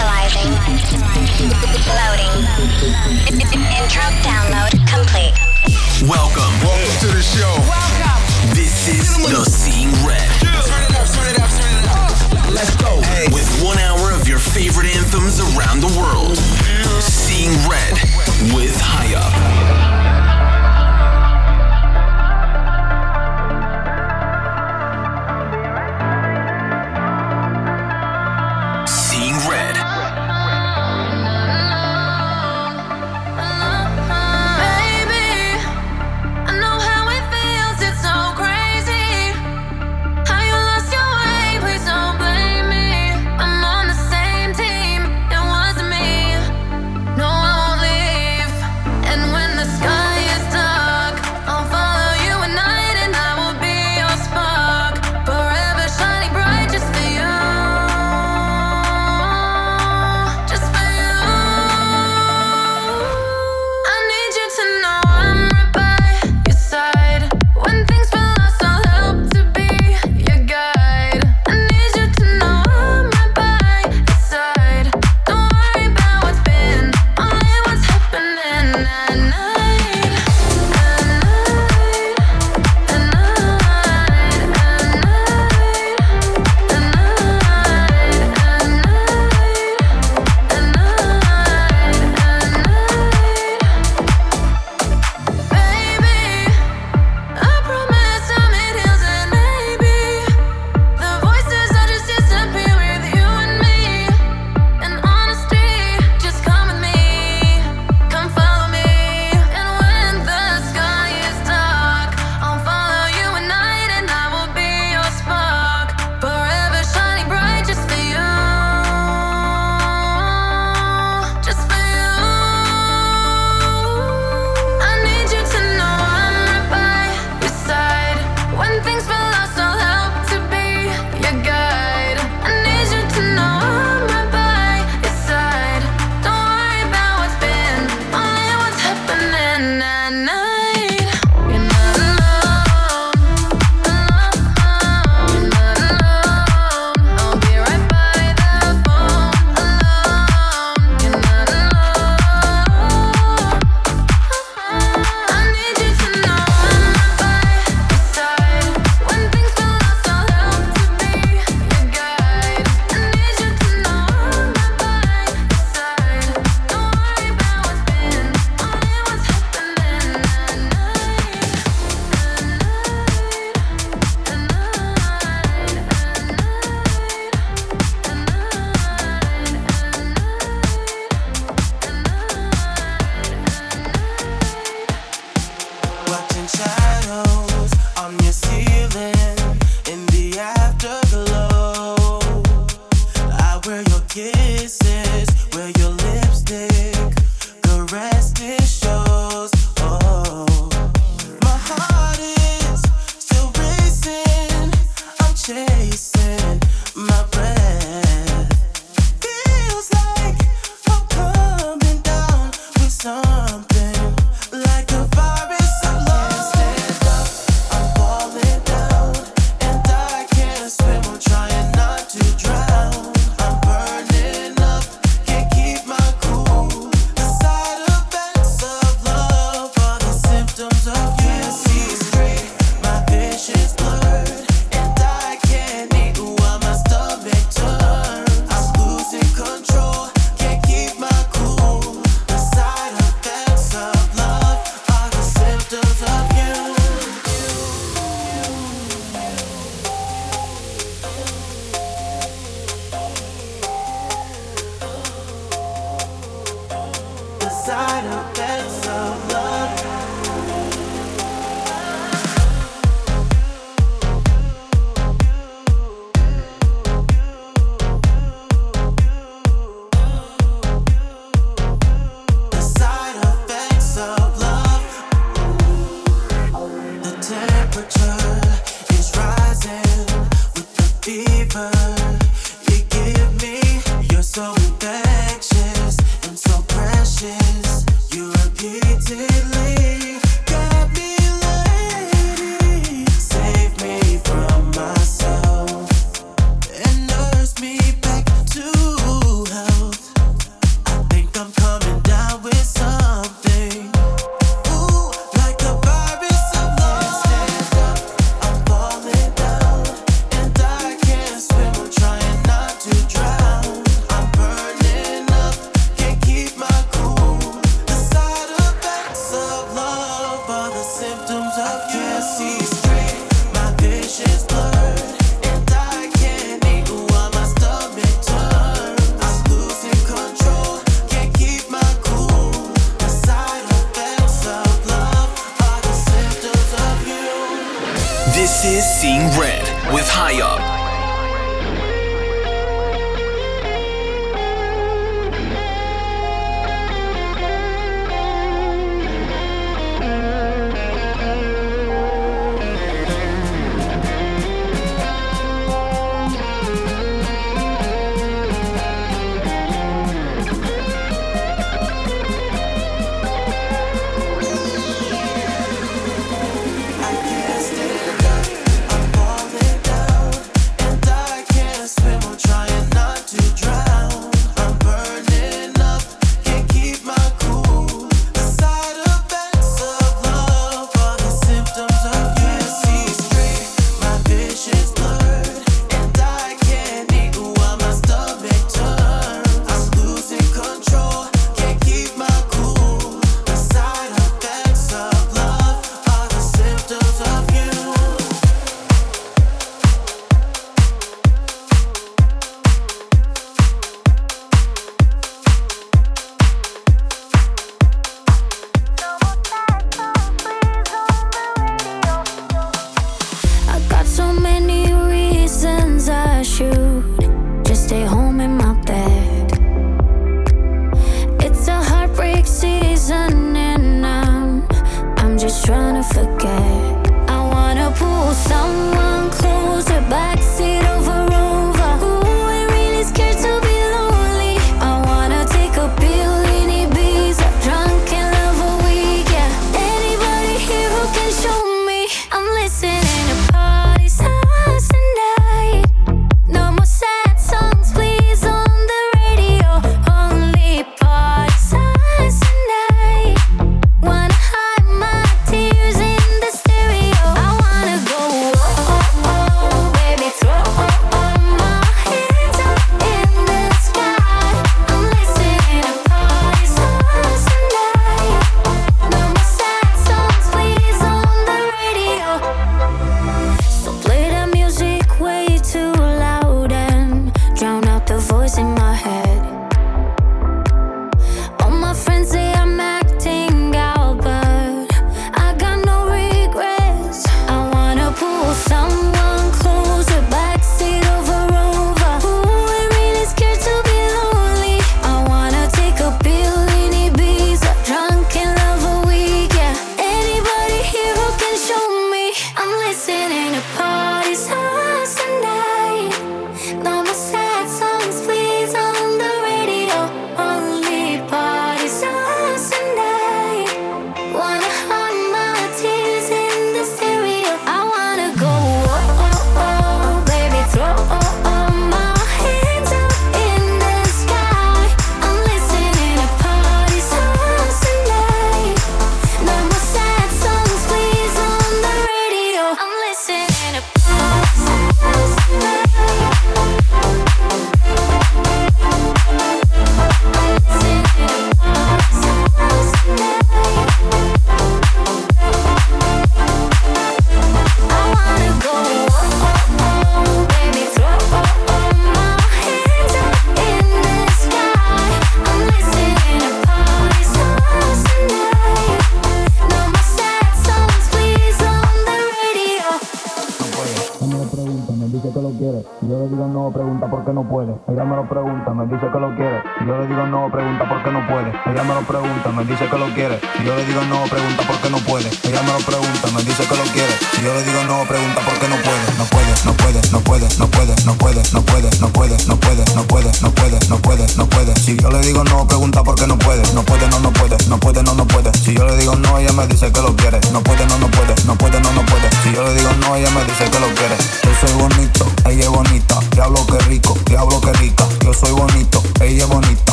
Initializing. Loading. Intro download complete. Welcome. Welcome to the show. Welcome. This is the Seeing Red. Let's go. With one hour of your favorite anthems around the world. Seeing Red with High Up. side effects of love.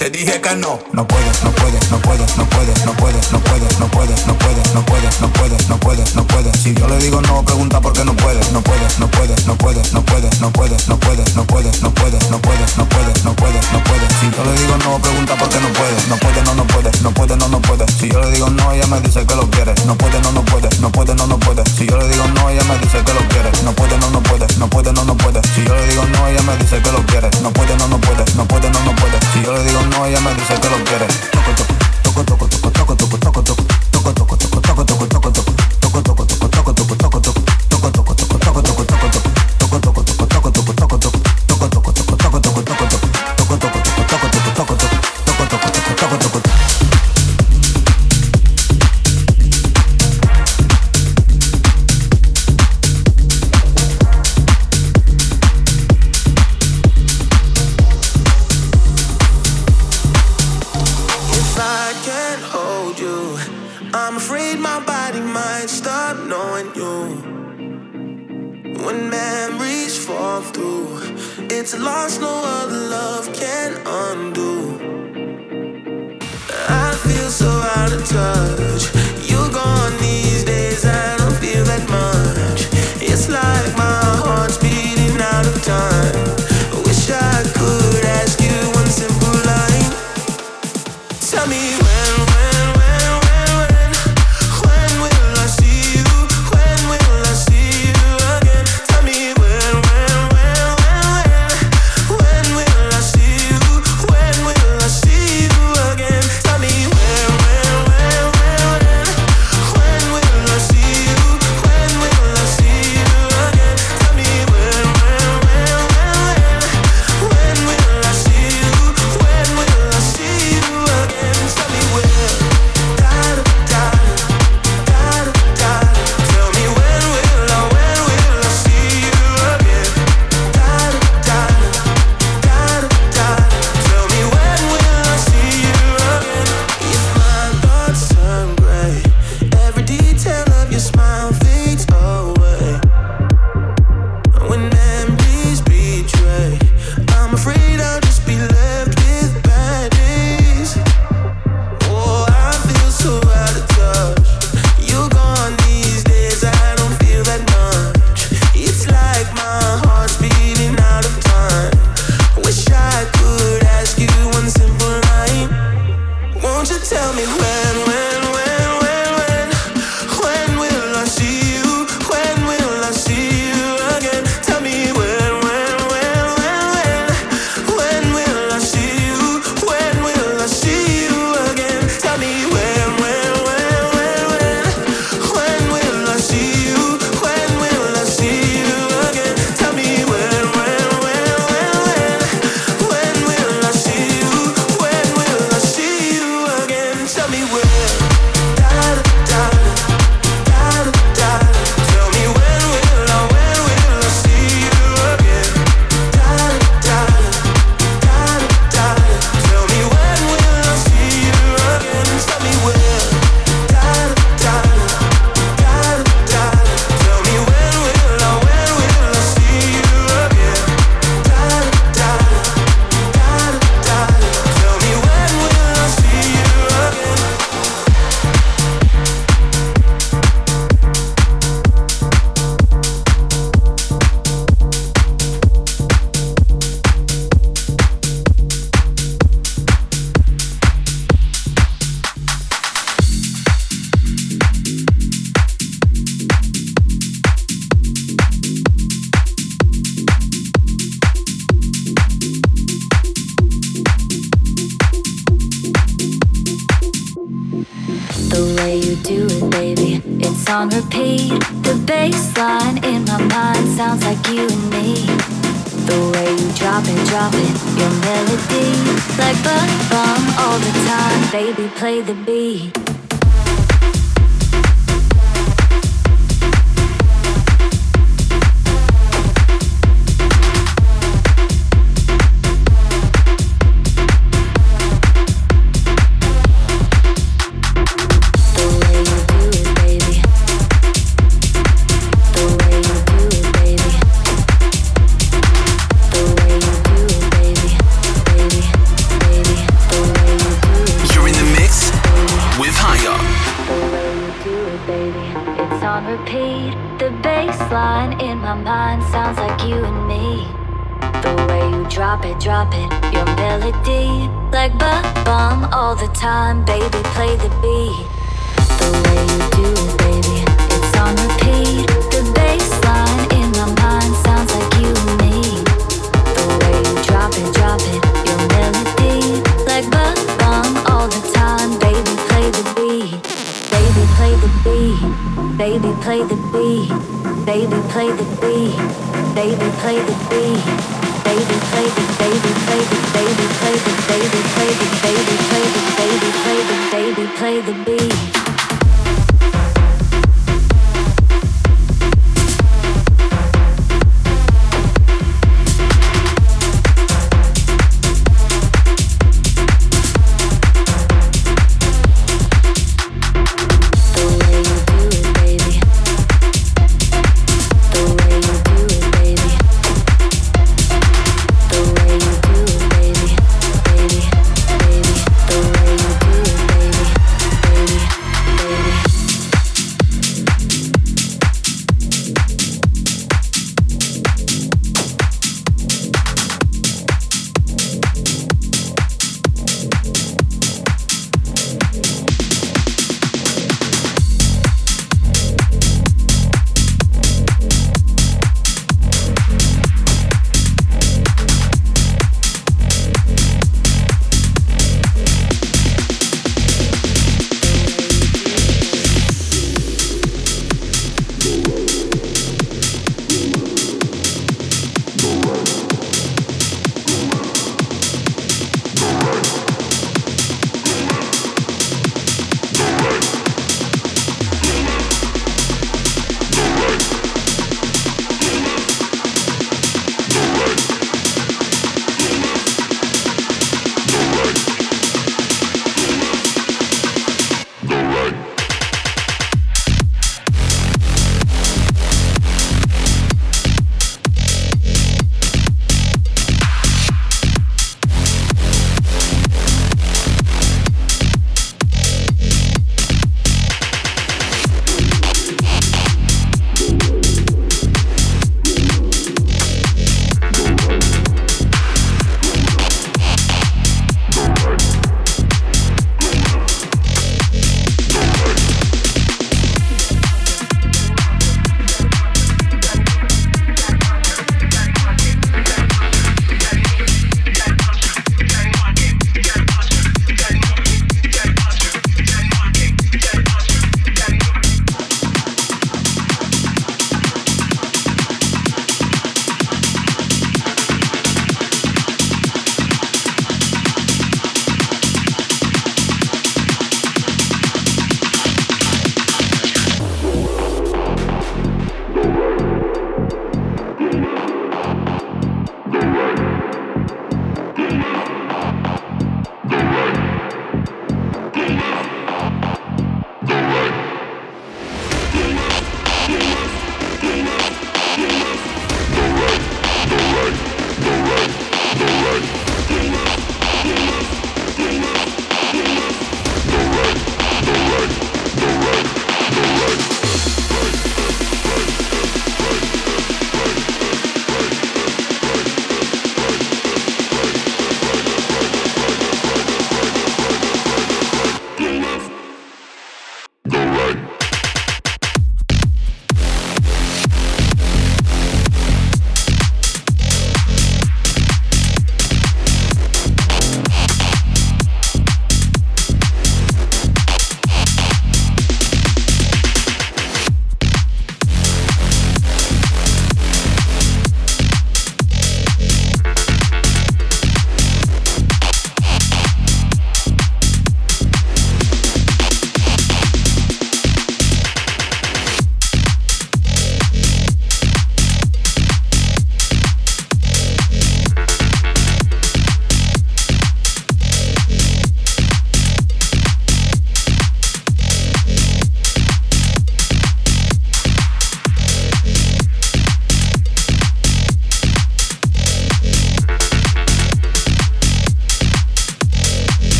Te dije que no. No puedes, no puedes, no puedes, no puedes, no puedes, no puedes, no puedes, no puedes, no puedes, no puedes, no puedes, no puedes. Si yo le digo no, pregunta por qué no puedes. No puedes, no puedes, no puedes, no puedes, no puedes, no puedes, no puedes, no puedes, no puedes, no puedes, no puedes, no puedes. Si yo le digo no, pregunta por qué no puedes. No puede, no, no puede, no puede, no, no puede. Si yo le digo no, ella me dice que lo quiere. No puede, no, no puede, no puede, no, no puede. Si yo le digo no, ella me dice que lo quiere. No puede, no, no puede, no puede, no, no puede. Si yo le digo no, ella me dice que lo quiere. No puede, no, no puede, no puede, no, no puede. Si yo le digo ella me dice que lo quiere. Toco, toco, toco, toco, toco, toco, toco, toco, toco, toco, toco, toco, toco, toco, toco, toco, do it, baby. It's on repeat. The bass line in my mind sounds like you and me. The way you drop it, drop it, your melody. Like butt bum all the time, baby, play the beat.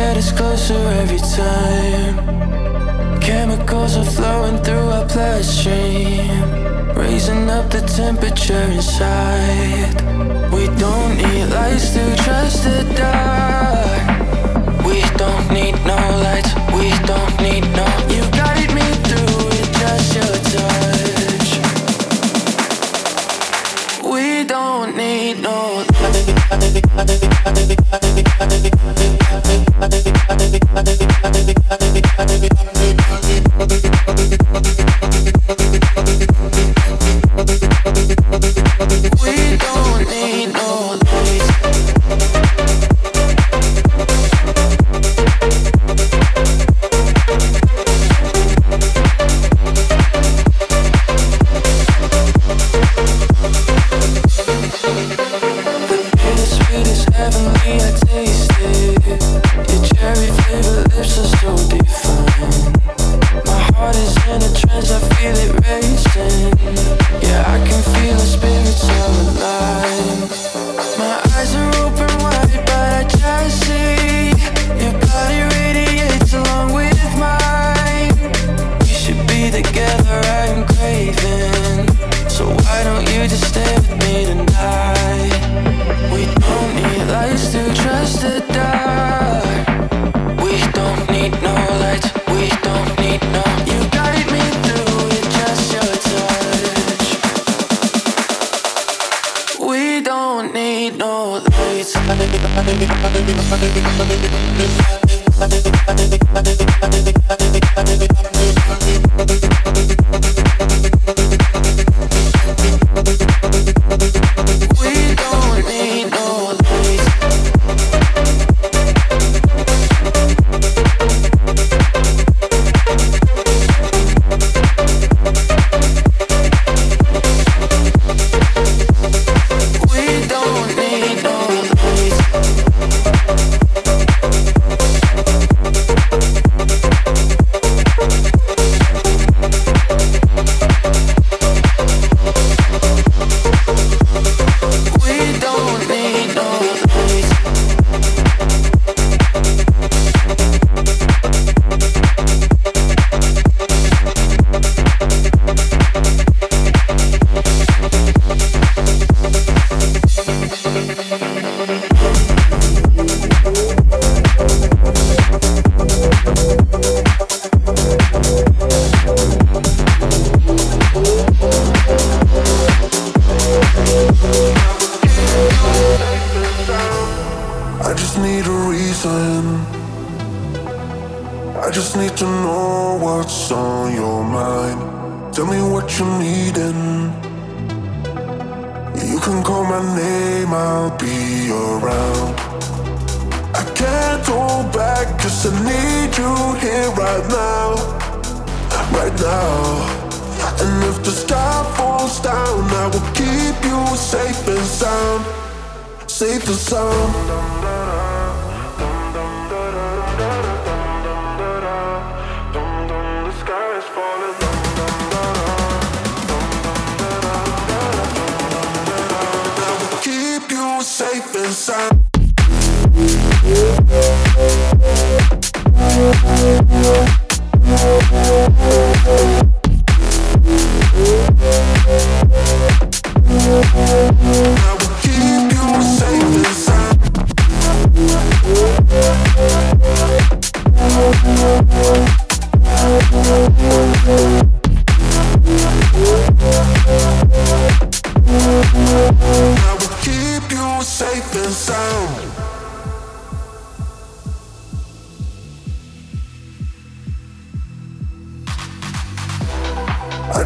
get us closer every time. Chemicals are flowing through our bloodstream, raising up the temperature inside. We don't need lights to trust the dark. We don't need no lights. We don't need no. You guided me through it, just your touch. We don't need no. I'm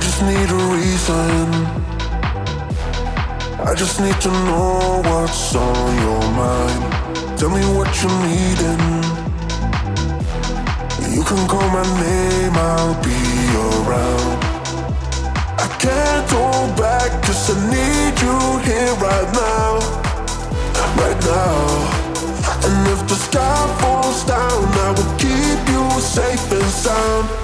just need a reason. I just need to know what's on your mind. Tell me what you're needing. You can call my name, I'll be around. I can't hold back, cause I need you here right now. Right now. And if the sky falls down, I will keep you safe and sound.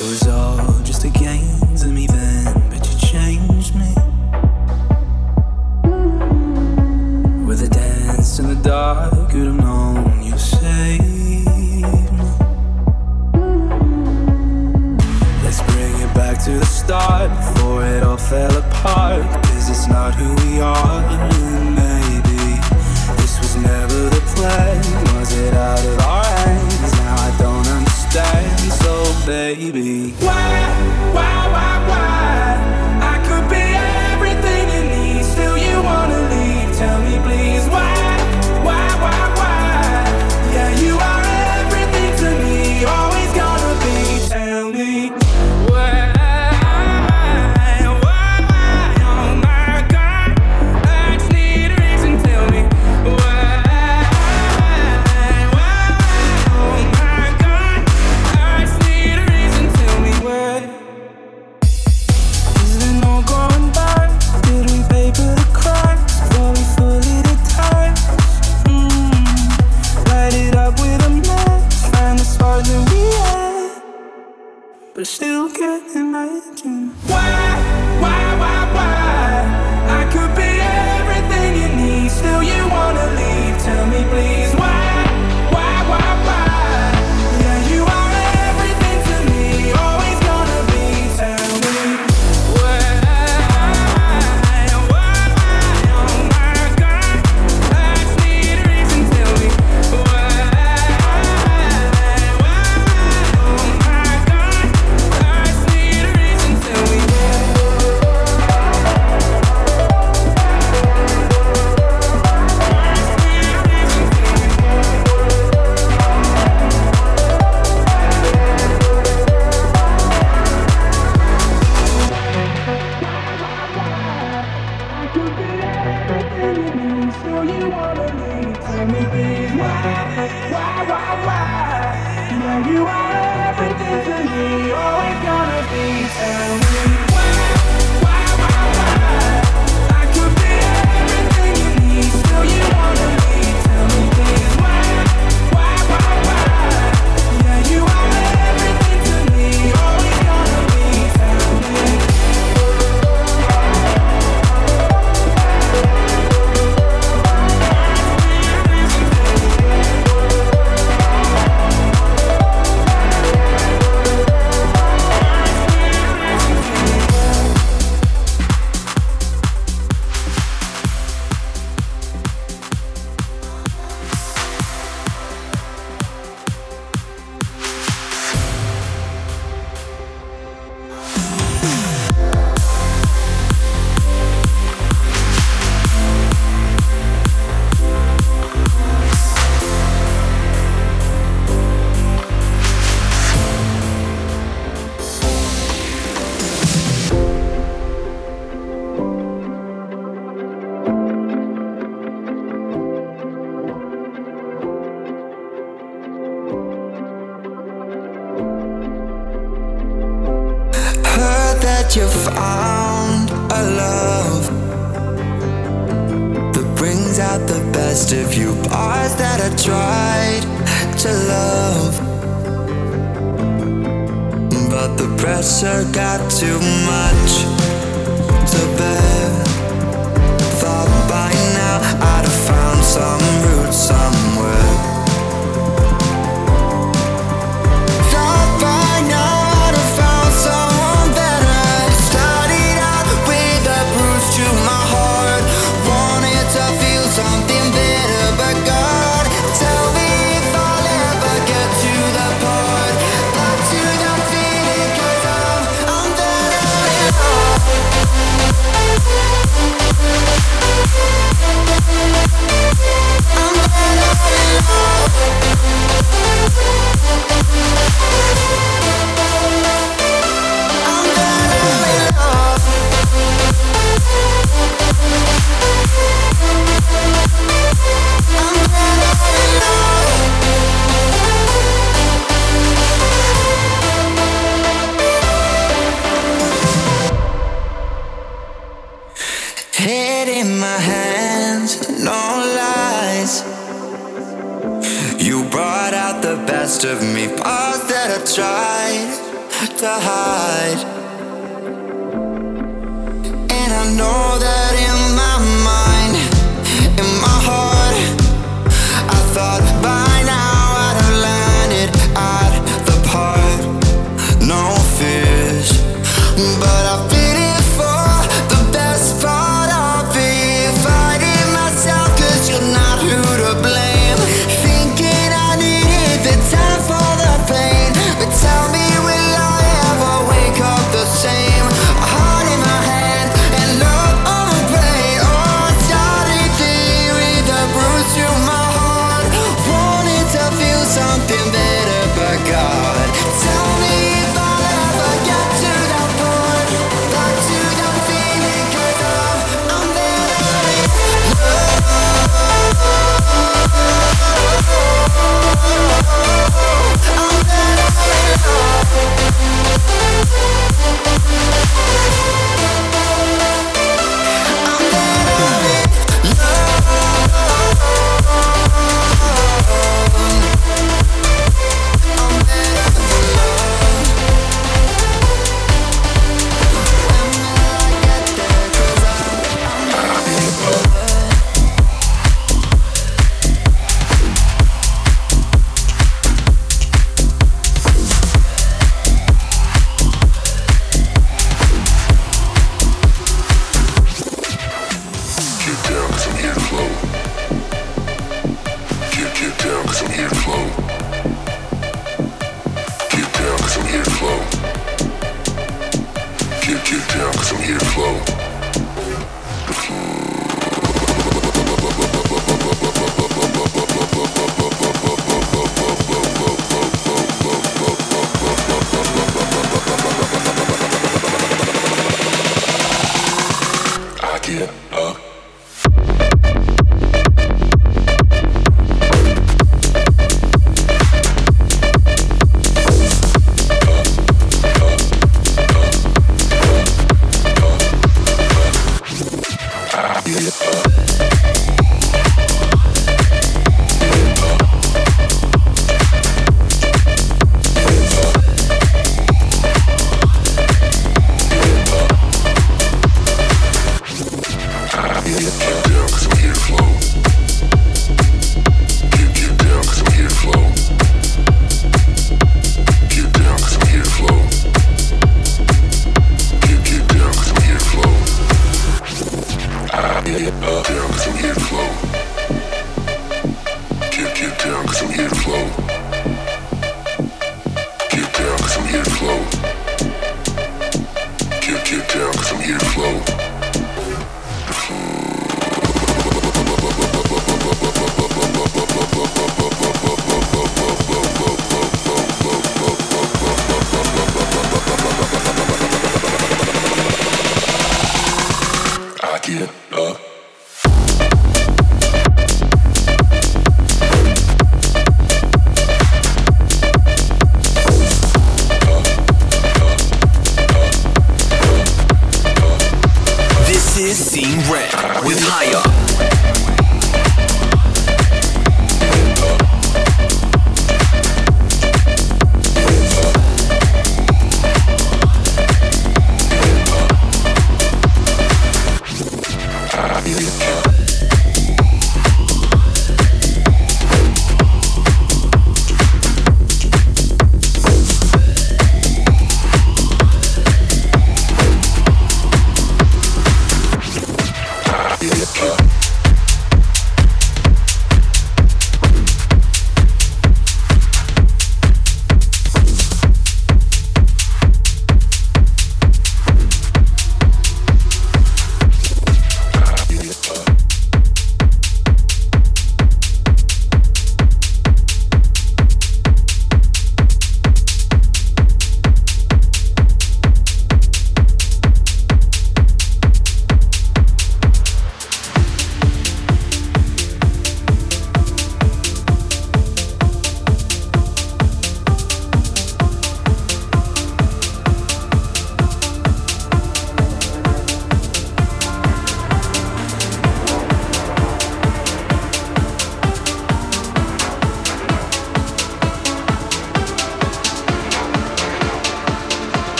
It was all just a game to me then, but you changed me. With a dance in the dark, could have known you me. Let's bring it back to the start before it all fell it's not who we are, maybe. This was never the plan, was it out of our baby, why, why, why?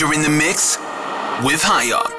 You're in the mix with High.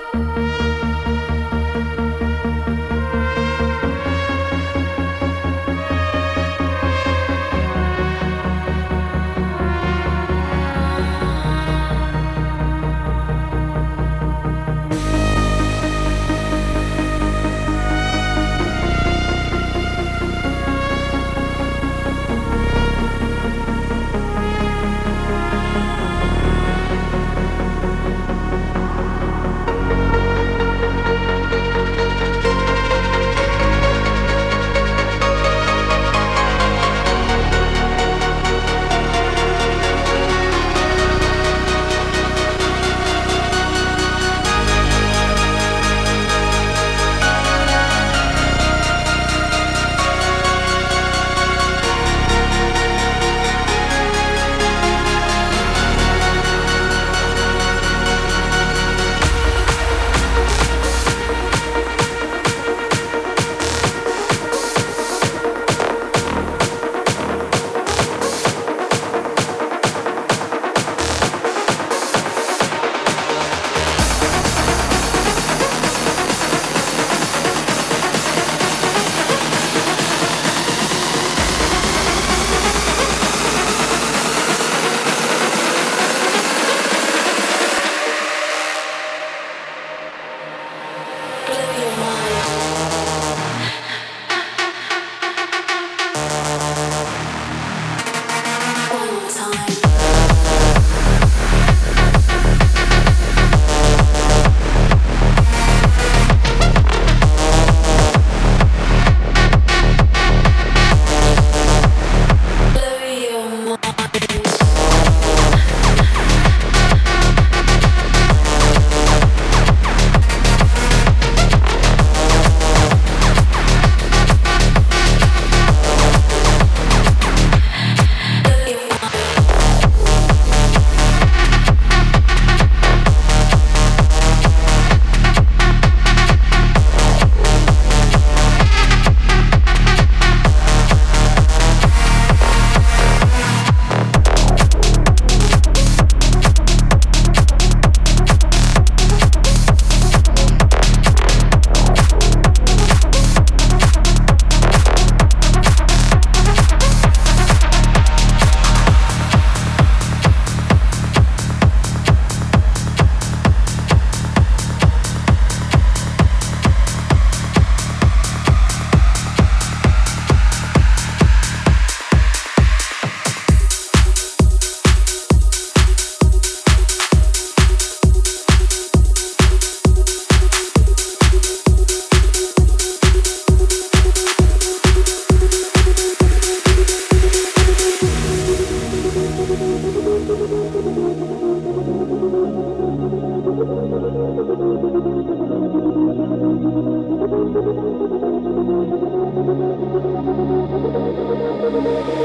Thank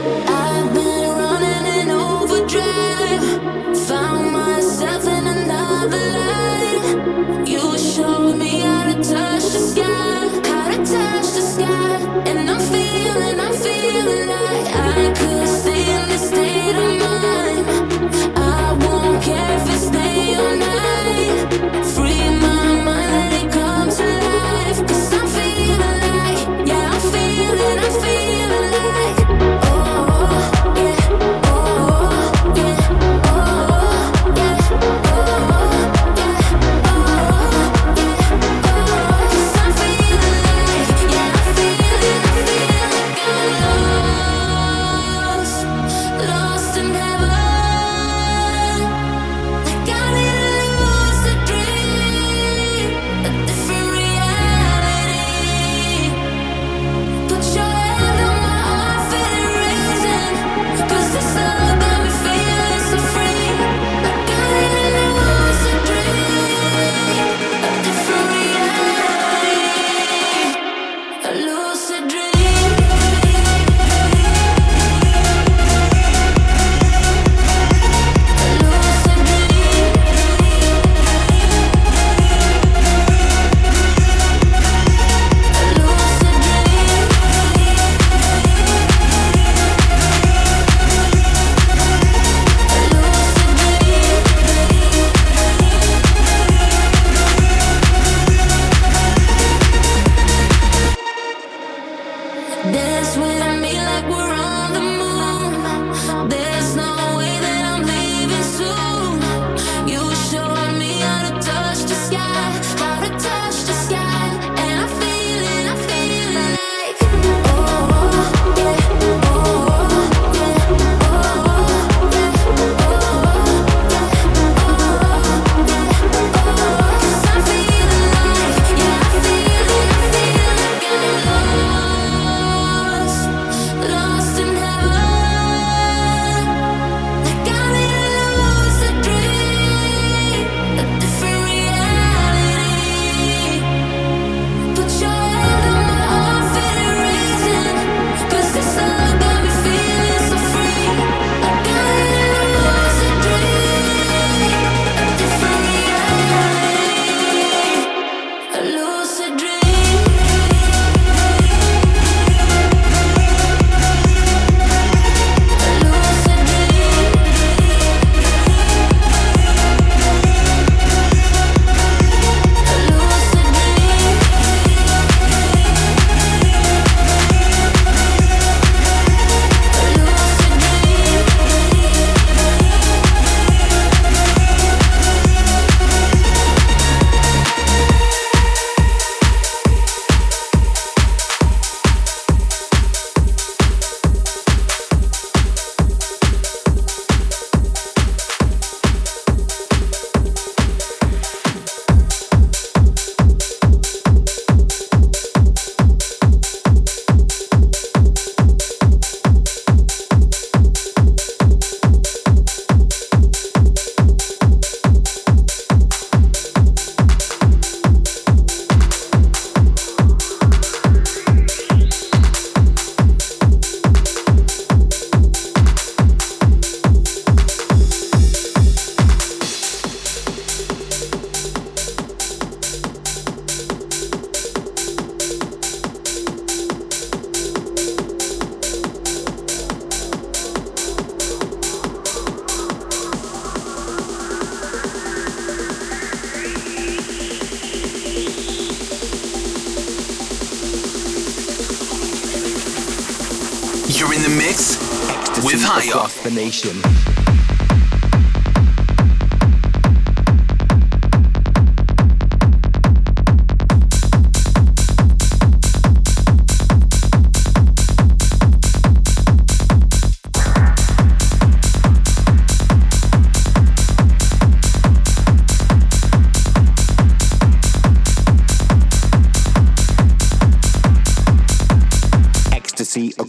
you.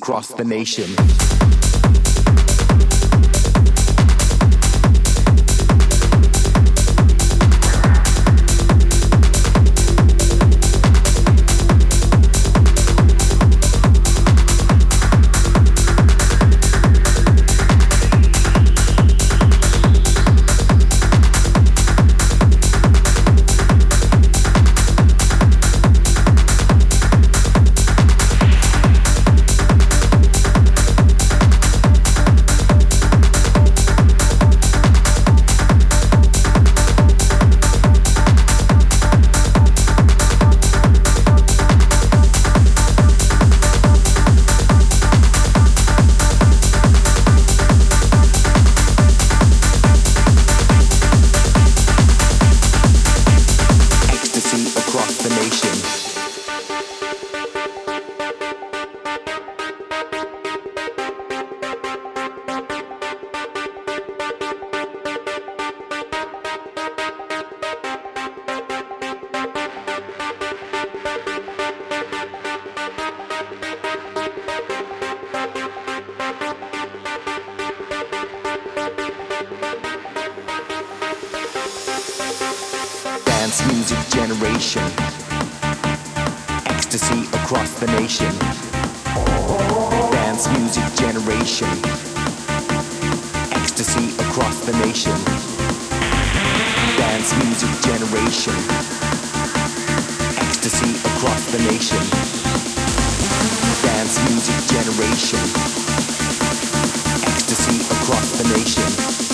across the nation. dance music generation. Ecstasy across the nation.